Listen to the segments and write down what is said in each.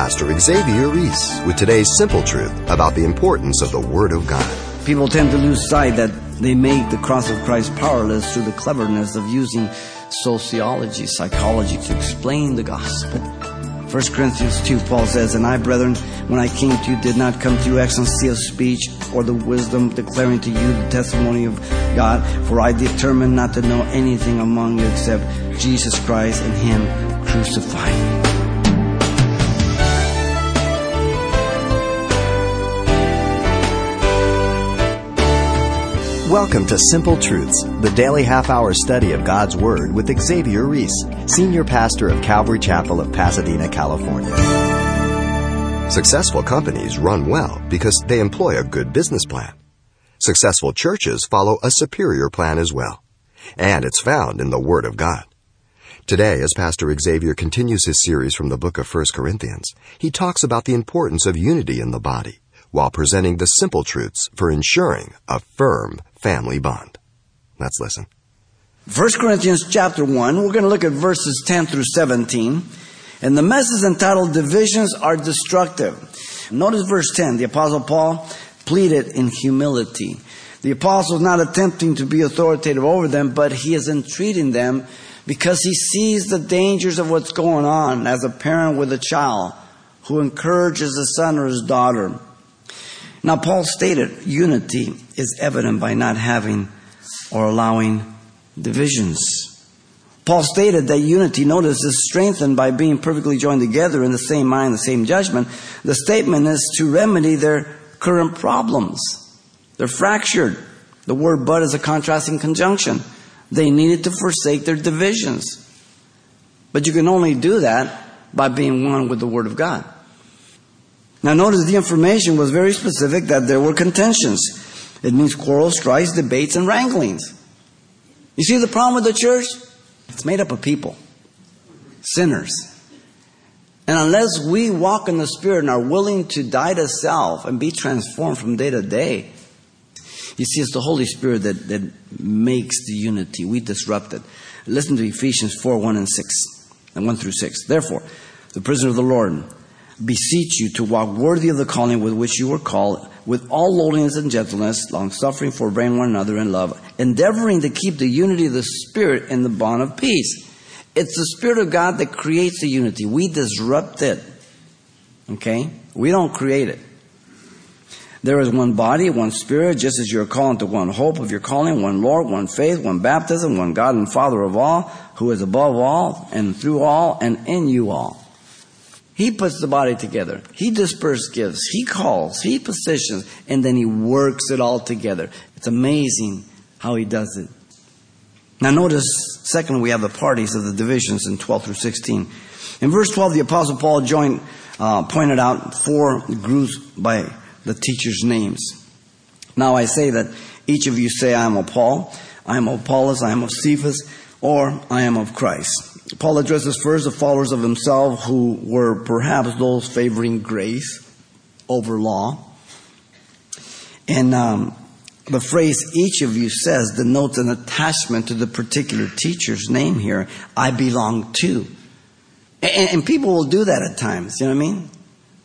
Pastor Xavier Ries with today's simple truth about the importance of the Word of God. People tend to lose sight that they make the cross of Christ powerless through the cleverness of using sociology, psychology to explain the gospel. 1 Corinthians 2, Paul says, And I, brethren, when I came to you, did not come to you excellency of speech or the wisdom declaring to you the testimony of God, for I determined not to know anything among you except Jesus Christ and Him crucified. Welcome to Simple Truths, the daily half hour study of God's Word with Xavier Ries, Senior Pastor of Calvary Chapel of Pasadena, California. Successful companies run well because they employ a good business plan. Successful churches follow a superior plan as well. And it's found in the Word of God. Today, as Pastor Xavier continues his series from the book of 1 Corinthians, he talks about the importance of unity in the body while presenting the simple truths for ensuring a firm family bond. Let's listen. 1 Corinthians chapter 1, we're going to look at verses 10 through 17. And the message entitled Divisions Are Destructive. Notice verse 10. The Apostle Paul pleaded in humility. The apostle is not attempting to be authoritative over them, but he is entreating them because he sees the dangers of what's going on as a parent with a child who encourages a son or his daughter. Now, Paul stated unity is evident by not having or allowing divisions. Paul stated that unity, notice, is strengthened by being perfectly joined together in the same mind, the same judgment. The statement is to remedy their current problems. They're fractured. The word but is a contrasting conjunction. They needed to forsake their divisions. But you can only do that by being one with the Word of God. Now notice the information was very specific that there were contentions. It means quarrels, strifes, debates, and wranglings. You see the problem with the church? It's made up of people, sinners. And unless we walk in the Spirit and are willing to die to self and be transformed from day to day, you see, it's the Holy Spirit that, that makes the unity. We disrupt it. Listen to Ephesians 4 1 and 6, and 1 through 6. Therefore, the prisoner of the Lord, beseech you to walk worthy of the calling with which you were called, with all lowliness and gentleness, long suffering, forbearing one another in love, endeavoring to keep the unity of the Spirit in the bond of peace. It's the Spirit of God that creates the unity. We disrupt it. Okay? We don't create it. There is one body, one Spirit, just as you're called to one hope of your calling, one Lord, one faith, one baptism, one God and Father of all, who is above all, and through all, and in you all. He puts the body together. He disperses gifts. He calls. He positions. And then he works it all together. It's amazing how he does it. Now notice, second, we have the parties of the divisions in 12 through 16. In verse 12, the Apostle Paul joined, uh, pointed out four groups by the teachers' names. Now I say that each of you say, I am of Paul, I am of Apollos, I am of Cephas, or I am of Christ. Paul addresses first the followers of himself who were perhaps those favoring grace over law. And um, the phrase each of you says denotes an attachment to the particular teacher's name here. I belong to. And, and, people will do that at times. You know what I mean?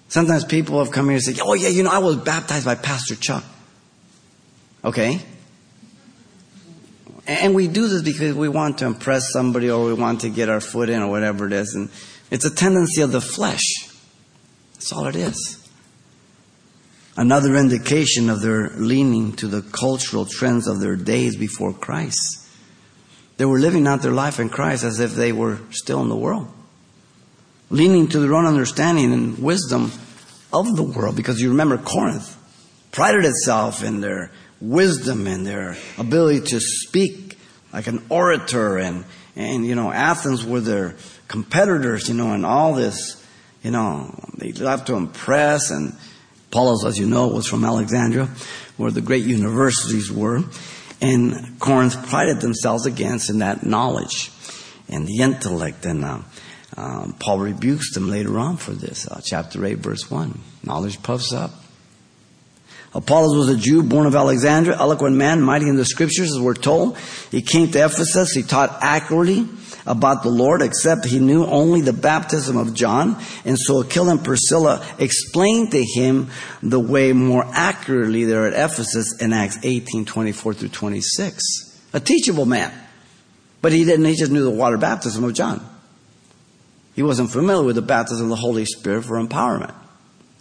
Sometimes people have come here and said, Oh, yeah, you know, I was baptized by Pastor Chuck. Okay? And we do this because we want to impress somebody or we want to get our foot in or whatever it is. And it's a tendency of the flesh. That's all it is. Another indication of their leaning to the cultural trends of their days before Christ. They were living out their life in Christ as if they were still in the world. Leaning to their own understanding and wisdom of the world. Because you remember Corinth prided itself in their wisdom and their ability to speak like an orator and, and, you know, Athens were their competitors, you know, and all this, you know, they love to impress and Apollos, as you know, was from Alexandria, where the great universities were. And Corinth prided themselves against in that knowledge and the intellect. And uh, um, Paul rebukes them later on for this, uh, chapter 8, verse 1. Knowledge puffs up, Apollos was a Jew born of Alexandria, eloquent man, mighty in the scriptures, as we're told. He came to Ephesus. He taught accurately about the Lord, except he knew only the baptism of John. And so Aquila and Priscilla explained to him the way more accurately there at Ephesus in Acts 18, 24 through 26. A teachable man. But he didn't, he just knew the water baptism of John. He wasn't familiar with the baptism of the Holy Spirit for empowerment.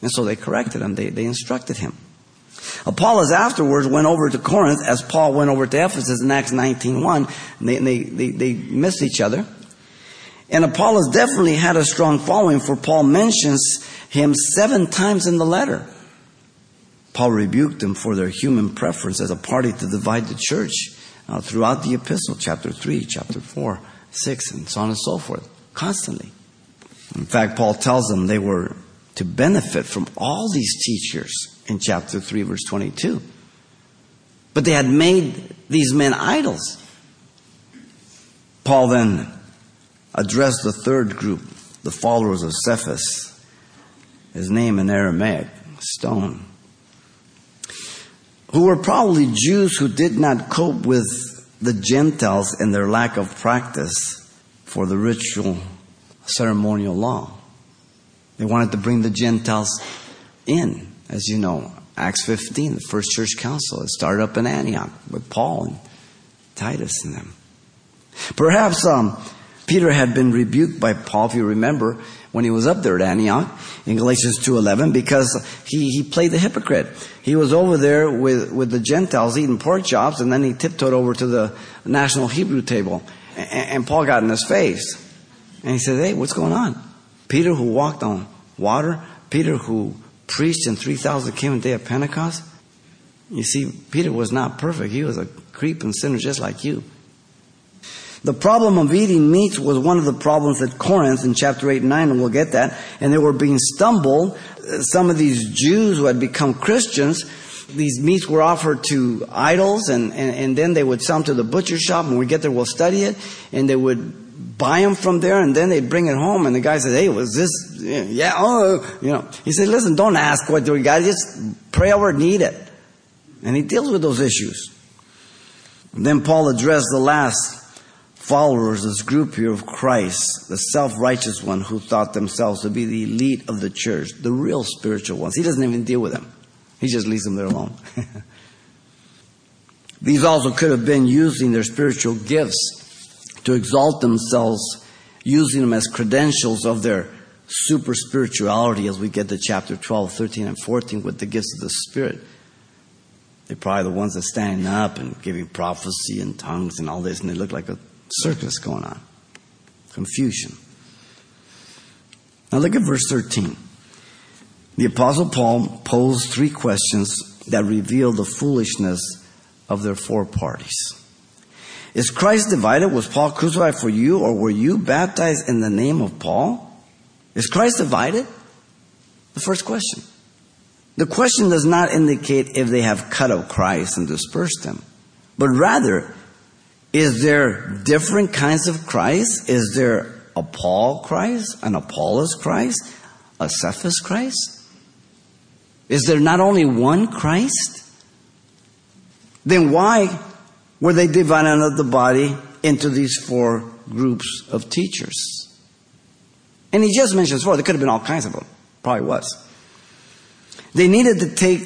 And so they corrected him, they, they instructed him. Apollos afterwards went over to Corinth as Paul went over to Ephesus in Acts 19.1. They, they, they, they missed each other. And Apollos definitely had a strong following for Paul mentions him seven times in the letter. Paul rebuked them for their human preference as a party to divide the church uh, throughout the epistle, chapter 3, chapter 4, 6, and so on and so forth, constantly. In fact, Paul tells them they were to benefit from all these teachers in chapter 3, verse 22. But they had made these men idols. Paul then addressed the third group, the followers of Cephas. His name in Aramaic, Stone, who were probably Jews who did not cope with the Gentiles and their lack of practice for the ritual ceremonial law. They wanted to bring the Gentiles in. As you know, Acts 15, the first church council, it started up in Antioch with Paul and Titus and them. Perhaps um, Peter had been rebuked by Paul, if you remember, when he was up there at Antioch in Galatians 2.11 because he, he played the hypocrite. He was over there with, with the Gentiles eating pork chops and then he tiptoed over to the national Hebrew table and, and Paul got in his face and he said, hey, what's going on? Peter who walked on water, Peter who preached and 3,000 came on the day of Pentecost. You see, Peter was not perfect. He was a creep and sinner just like you. The problem of eating meats was one of the problems at Corinth in chapter 8 and 9, and we'll get that. And they were being stumbled. Some of these Jews who had become Christians, these meats were offered to idols, and, and, and then they would sell them to the butcher shop, and we get there, we'll study it, and they would buy them from there and then they'd bring it home and the guy said, hey, was this, yeah, oh, you know. He said, listen, don't ask what we got, just pray over and it. And he deals with those issues. And then Paul addressed the last followers, this group here of Christ, the self-righteous one who thought themselves to be the elite of the church, the real spiritual ones. He doesn't even deal with them. He just leaves them there alone. These also could have been using their spiritual gifts to exalt themselves, using them as credentials of their super spirituality as we get to chapter 12, 13, and 14 with the gifts of the Spirit. They're probably the ones that stand up and giving prophecy and tongues and all this, and they look like a circus going on. Confusion. Now look at verse 13. The Apostle Paul posed three questions that reveal the foolishness of their four parties. Is Christ divided? Was Paul crucified for you, or were you baptized in the name of Paul? Is Christ divided? The first question. The question does not indicate if they have cut out Christ and dispersed him, but rather, is there different kinds of Christ? Is there a Paul Christ, an Apollos Christ, a Cephas Christ? Is there not only one Christ? Then why where they divided the body into these four groups of teachers. And he just mentions four. There could have been all kinds of them. Probably was. They needed to take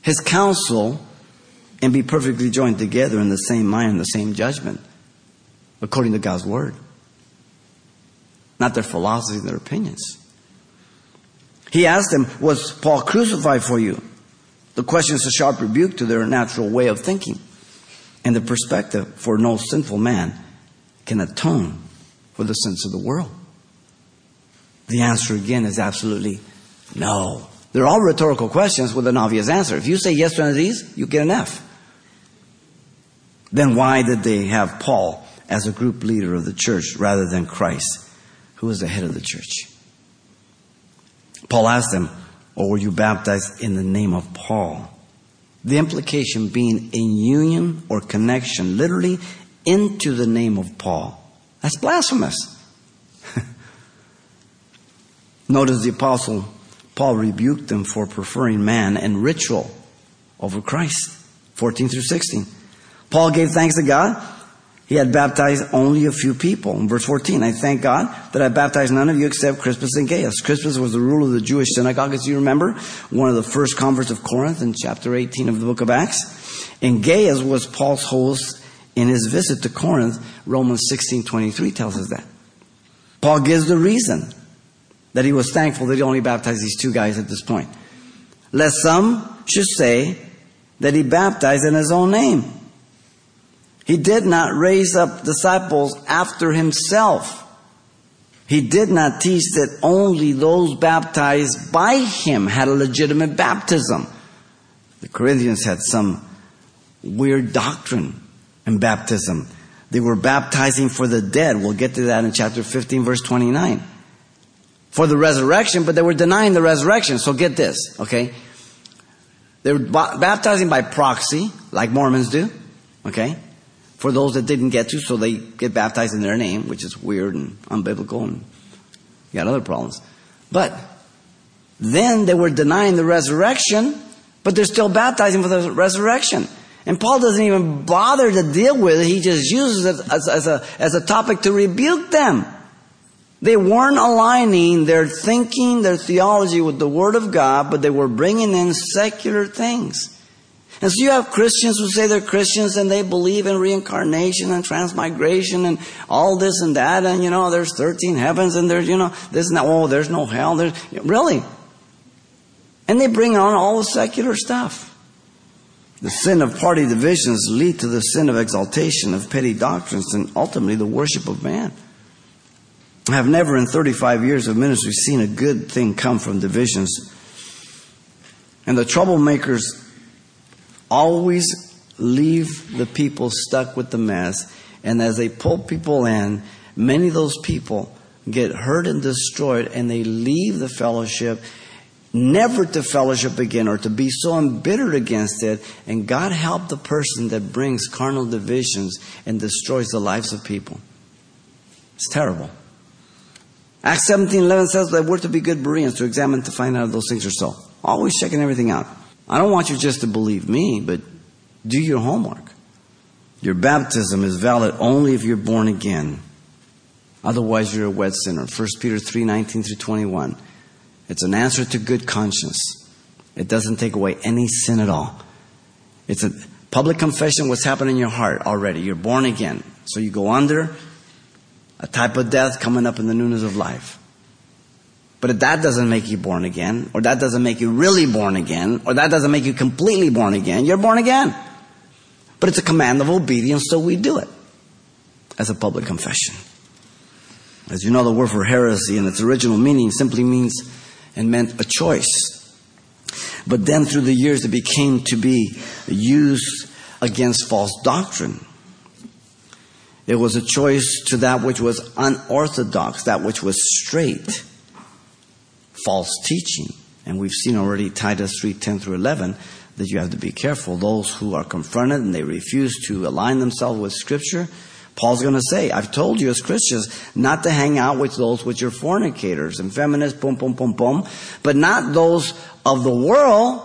his counsel and be perfectly joined together in the same mind and the same judgment, according to God's word. Not their philosophies and their opinions. He asked them, Was Paul crucified for you? The question is a sharp rebuke to their natural way of thinking and the perspective for no sinful man can atone for the sins of the world? The answer again is absolutely no. They're all rhetorical questions with an obvious answer. If you say yes to one of these, you get an F. Then why did they have Paul as a group leader of the church rather than Christ, who is the head of the church? Paul asked them, Or were you baptized in the name of Paul? The implication being in union or connection, literally into the name of Paul. That's blasphemous. Notice the apostle Paul rebuked them for preferring man and ritual over Christ. 14 through 16. Paul gave thanks to God. He had baptized only a few people. In verse 14, I thank God that I baptized none of you except Crispus and Gaius. Crispus was the ruler of the Jewish synagogue, as you remember, one of the first converts of Corinth in chapter 18 of the book of Acts. And Gaius was Paul's host in his visit to Corinth. Romans 16, 23 tells us that. Paul gives the reason that he was thankful that he only baptized these two guys at this point. Lest some should say that he baptized in his own name. He did not raise up disciples after himself. He did not teach that only those baptized by him had a legitimate baptism. The Corinthians had some weird doctrine in baptism. They were baptizing for the dead. We'll get to that in chapter 15, verse 29. For the resurrection, but they were denying the resurrection. So get this, okay? They were baptizing by proxy, like Mormons do, okay? For those that didn't get to, so they get baptized in their name, which is weird and unbiblical and you got other problems. But then they were denying the resurrection, but they're still baptizing for the resurrection. And Paul doesn't even bother to deal with it. He just uses it as, as, a, as a topic to rebuke them. They weren't aligning their thinking, their theology with the Word of God, but they were bringing in secular things. And so you have Christians who say they're Christians and they believe in reincarnation and transmigration and all this and that, and you know, there's 13 heavens and there's, you know, this and that. Oh, there's no hell. There's, really? And they bring on all the secular stuff. The sin of party divisions lead to the sin of exaltation of petty doctrines and ultimately the worship of man. I have never in 35 years of ministry seen a good thing come from divisions. And the troublemakers always leave the people stuck with the mess. And as they pull people in, many of those people get hurt and destroyed and they leave the fellowship never to fellowship again or to be so embittered against it. And God help the person that brings carnal divisions and destroys the lives of people. It's terrible. Acts 17 11 says that we're to be good Bereans, to examine to find out if those things are so. Always checking everything out. I don't want you just to believe me, but do your homework. Your baptism is valid only if you're born again. Otherwise, you're a wet sinner. 1 Peter 3 19 through 21. It's an answer to good conscience. It doesn't take away any sin at all. It's a public confession what's happened in your heart already. You're born again. So you go under, a type of death coming up in the newness of life. But if that doesn't make you born again, or that doesn't make you really born again, or that doesn't make you completely born again, you're born again. But it's a command of obedience, so we do it as a public confession. As you know, the word for heresy in its original meaning simply means and meant a choice. But then through the years, it became to be used against false doctrine. It was a choice to that which was unorthodox, that which was straight, false teaching. And we've seen already Titus 3 10 through 11 that you have to be careful. Those who are confronted and they refuse to align themselves with Scripture, Paul's going to say, I've told you as Christians not to hang out with those which are fornicators and feminists, boom, boom, boom, boom, but not those of the world,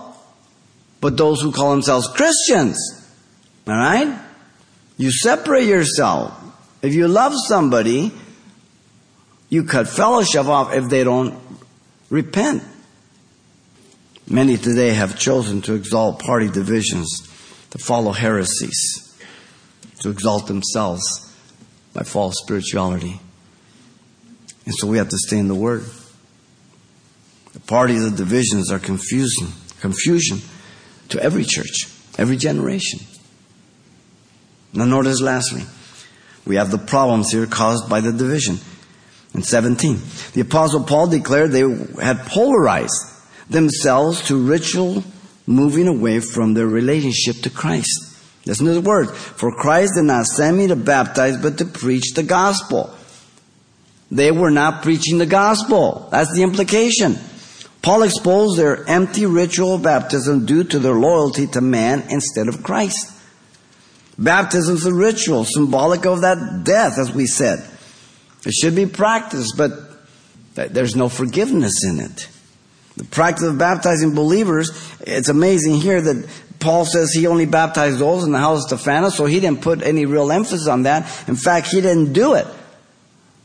but those who call themselves Christians. All right? You separate yourself. If you love somebody, you cut fellowship off if they don't repent. Many today have chosen to exalt party divisions, to follow heresies, to exalt themselves by false spirituality. And so we have to stay in the Word. The parties of divisions are confusing, confusion to every church, every generation. Now notice lastly, we have the problems here caused by the division. In 17, the apostle Paul declared they had polarized themselves to ritual moving away from their relationship to Christ. Listen to the word. For Christ did not send me to baptize, but to preach the gospel. They were not preaching the gospel. That's the implication. Paul exposed their empty ritual baptism due to their loyalty to man instead of Christ. Baptism is a ritual, symbolic of that death, as we said. It should be practiced, but there's no forgiveness in it. The practice of baptizing believers, it's amazing here that Paul says he only baptized those in the house of Stephanas, so he didn't put any real emphasis on that. In fact, he didn't do it.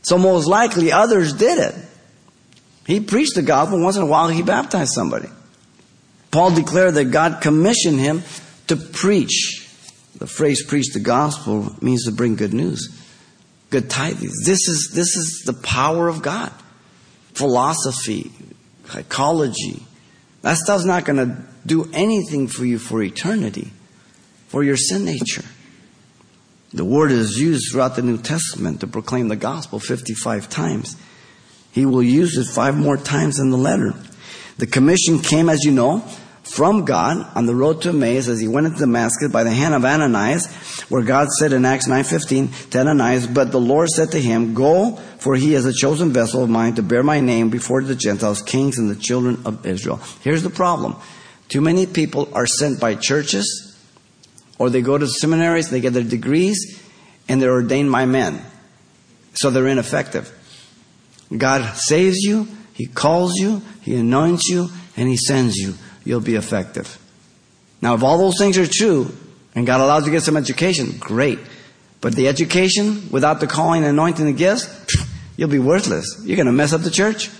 So most likely others did it. He preached the gospel once in a while he baptized somebody. Paul declared that God commissioned him to preach. The phrase preach the gospel means to bring good news. Good tidings. This is this is the power of God. Philosophy, psychology. That stuff's not going to do anything for you for eternity, for your sin nature. The word is used throughout the New Testament to proclaim the gospel 55 times. He will use it five more times in the letter. The commission came, as you know, from God on the road to Emmaus as he went into Damascus by the hand of Ananias, where God said in Acts 9.15 to Ananias, But the Lord said to him, Go, for he is a chosen vessel of mine to bear my name before the Gentiles, kings, and the children of Israel. Here's the problem. Too many people are sent by churches, or they go to seminaries, they get their degrees, and they're ordained by men. So they're ineffective. God saves you, He calls you, He anoints you, and He sends you. You'll be effective. Now, if all those things are true, and God allows you to get some education, great. But the education without the calling and anointing the gifts, you'll be worthless. You're going to mess up the church.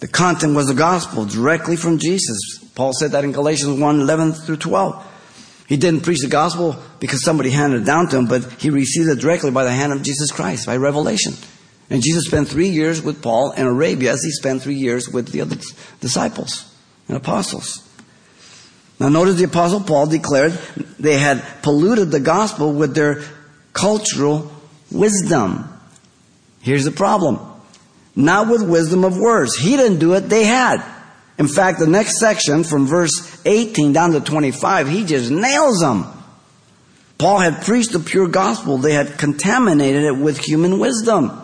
The content was the gospel directly from Jesus. Paul said that in Galatians 1 11 through 12. He didn't preach the gospel because somebody handed it down to him, but he received it directly by the hand of Jesus Christ, by revelation. And Jesus spent three years with Paul in Arabia as he spent three years with the other disciples and apostles. Now notice the apostle Paul declared they had polluted the gospel with their cultural wisdom. Here's the problem. Not with wisdom of words. He didn't do it, they had. In fact, the next section from verse 18 down to 25, he just nails them. Paul had preached the pure gospel. They had contaminated it with human wisdom.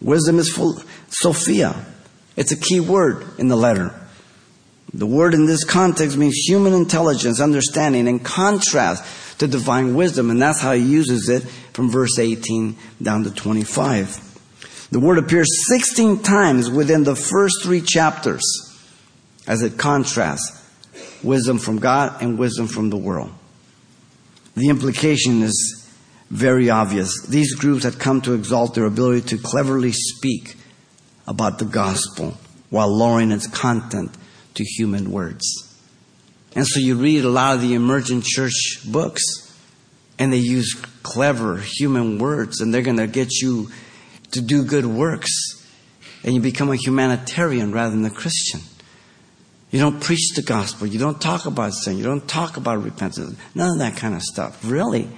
Wisdom is full, Sophia. It's a key word in the letter. The word in this context means human intelligence, understanding, in contrast to divine wisdom, and that's how he uses it from verse 18 down to 25. The word appears 16 times within the first three chapters as it contrasts wisdom from God and wisdom from the world. The implication is very obvious. These groups had come to exalt their ability to cleverly speak about the gospel while lowering its content to human words. And so you read a lot of the emergent church books, and they use clever human words, and they're going to get you to do good works, and you become a humanitarian rather than a Christian. You don't preach the gospel. You don't talk about sin. You don't talk about repentance. None of that kind of stuff. Really.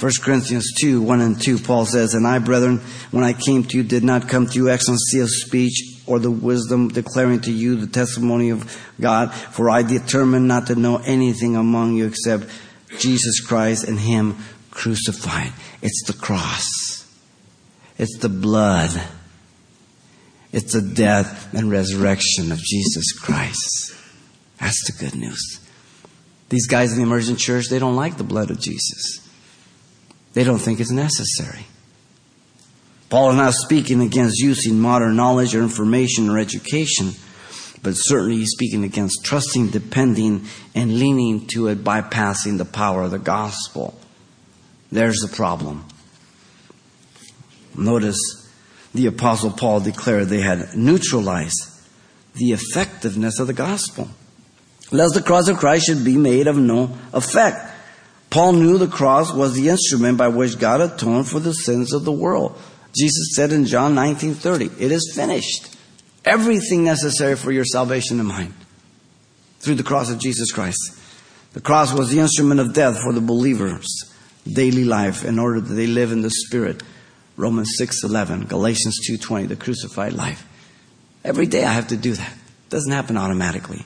1 Corinthians 2, 1 and 2, Paul says, And I, brethren, when I came to you, did not come to you excellency of speech or the wisdom declaring to you the testimony of God, for I determined not to know anything among you except Jesus Christ and Him crucified. It's the cross. It's the blood. It's the death and resurrection of Jesus Christ. That's the good news. These guys in the emergent church, they don't like the blood of Jesus. They don't think it's necessary. Paul is not speaking against using modern knowledge or information or education, but certainly he's speaking against trusting, depending, and leaning to it, bypassing the power of the gospel. There's the problem. Notice the Apostle Paul declared they had neutralized the effectiveness of the gospel. Lest the cross of Christ should be made of no effect. Paul knew the cross was the instrument by which God atoned for the sins of the world. Jesus said in John 19:30, "It is finished. Everything necessary for your salvation and mine through the cross of Jesus Christ." The cross was the instrument of death for the believer's daily life in order that they live in the spirit. Romans 6:11, Galatians 2:20, the crucified life. Every day I have to do that. It doesn't happen automatically.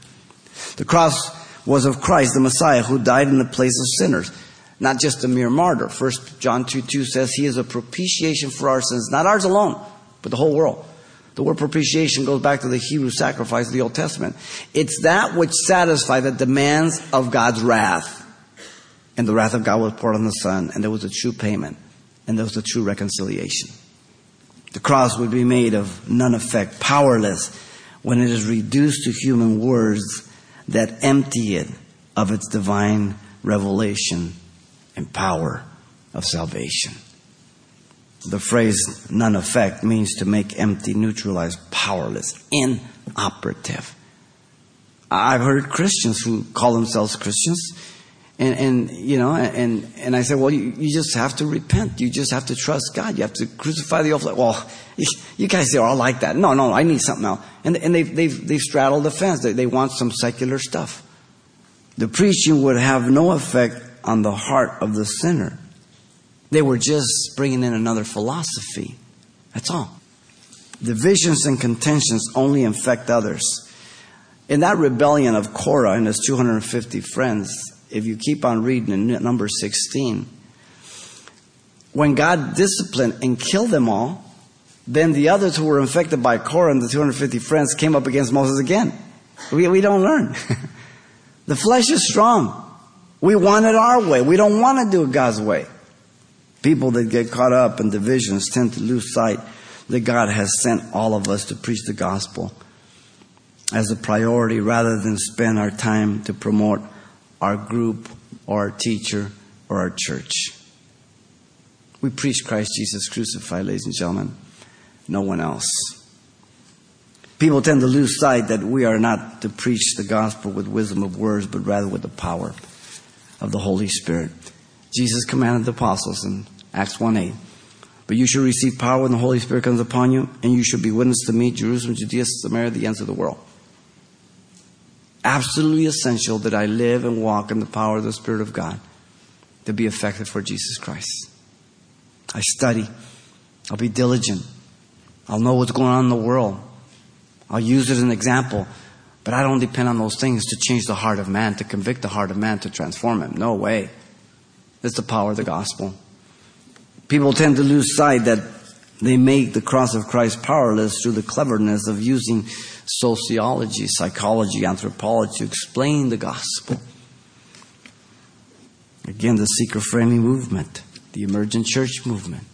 The cross was of Christ, the Messiah, who died in the place of sinners. Not just a mere martyr. First John 2 2 says he is a propitiation for our sins, not ours alone, but the whole world. The word propitiation goes back to the Hebrew sacrifice of the Old Testament. It's that which satisfies the demands of God's wrath. And the wrath of God was poured on the Son, and there was a true payment, and there was a true reconciliation. The cross would be made of none effect, powerless, when it is reduced to human words that empty it of its divine revelation and power of salvation. The phrase none effect means to make empty, neutralize, powerless, inoperative. I've heard Christians who call themselves Christians and, and you know, and, and I said, well, you, you just have to repent. You just have to trust God. You have to crucify the old flesh. Well, you guys are all like that. No, no, I need something else. And, and they've, they've, they've straddled the fence. They, they want some secular stuff. The preaching would have no effect on the heart of the sinner. They were just bringing in another philosophy. That's all. Divisions and contentions only infect others. In that rebellion of Korah and his 250 friends, if you keep on reading in number 16, when God disciplined and killed them all, then the others who were infected by Korah and the 250 friends came up against Moses again. We, we don't learn. the flesh is strong. We want it our way. We don't want to do it God's way. People that get caught up in divisions tend to lose sight that God has sent all of us to preach the gospel as a priority rather than spend our time to promote our group or our teacher or our church. We preach Christ Jesus crucified, ladies and gentlemen, no one else. People tend to lose sight that we are not to preach the gospel with wisdom of words, but rather with the power of the Holy Spirit. Jesus commanded the apostles in Acts 1 8. But you shall receive power when the Holy Spirit comes upon you, and you shall be witness to me, Jerusalem, Judea, Samaria, the ends of the world absolutely essential that I live and walk in the power of the Spirit of God to be effective for Jesus Christ. I study. I'll be diligent. I'll know what's going on in the world. I'll use it as an example. But I don't depend on those things to change the heart of man, to convict the heart of man, to transform him. No way. It's the power of the gospel. People tend to lose sight that they make the cross of Christ powerless through the cleverness of using sociology, psychology, anthropology to explain the gospel. Again, the seeker friendly movement, the emergent church movement.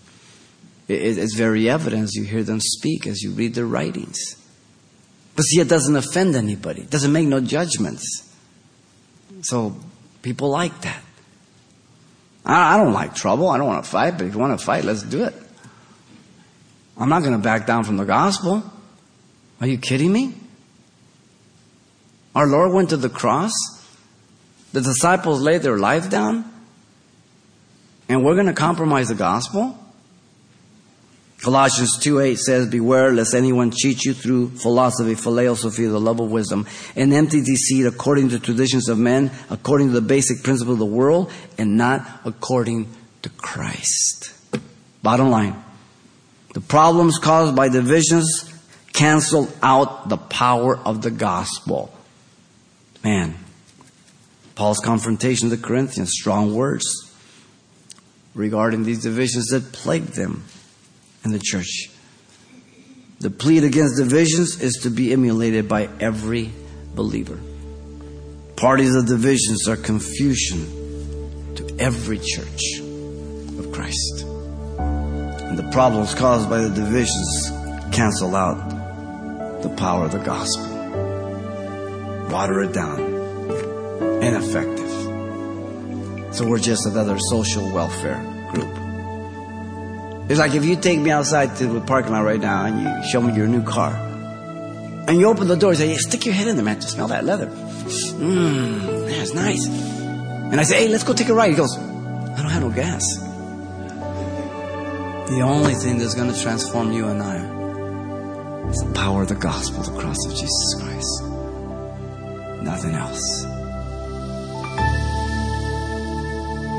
It's very evident as you hear them speak, as you read their writings. But see, it doesn't offend anybody, it doesn't make no judgments. So people like that. I don't like trouble. I don't want to fight, but if you want to fight, let's do it. I'm not going to back down from the gospel. Are you kidding me? Our Lord went to the cross. The disciples laid their life down. And we're going to compromise the gospel? Colossians 2 8 says, Beware lest anyone cheat you through philosophy, philosophy, the love of wisdom, and empty deceit according to traditions of men, according to the basic principle of the world, and not according to Christ. Bottom line the problems caused by divisions canceled out the power of the gospel. Man, Paul's confrontation to the Corinthians, strong words regarding these divisions that plagued them in the church. The plea against divisions is to be emulated by every believer. Parties of divisions are confusion to every church of Christ. And the problems caused by the divisions cancel out the power of the gospel. Water it down. Ineffective. So we're just another social welfare group. It's like if you take me outside to the parking lot right now and you show me your new car. And you open the door and say, hey, stick your head in there, man, to smell that leather. Mmm, that's nice. And I say, hey, let's go take a ride. He goes, I don't have no gas. The only thing that's going to transform you and I is the power of the gospel, the cross of Jesus Christ. Nothing else.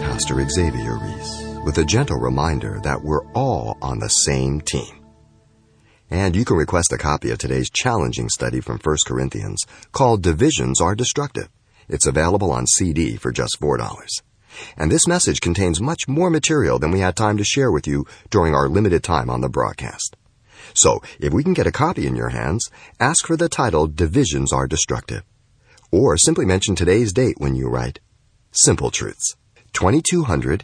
Pastor Xavier Ries with a gentle reminder that we're all on the same team. And you can request a copy of today's challenging study from 1 Corinthians called Divisions Are Destructive. It's available on CD for just $4. And this message contains much more material than we had time to share with you during our limited time on the broadcast. So, if we can get a copy in your hands, ask for the title Divisions Are Destructive. Or simply mention today's date when you write Simple Truths, 2200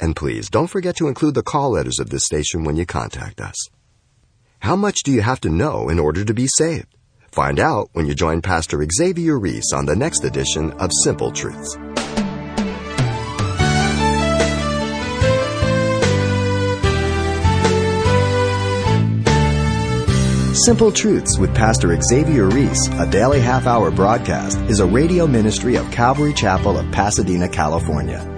And please don't forget to include the call letters of this station when you contact us. How much do you have to know in order to be saved? Find out when you join Pastor Xavier Ries on the next edition of Simple Truths. Simple Truths with Pastor Xavier Ries, a daily half hour broadcast, is a radio ministry of Calvary Chapel of Pasadena, California.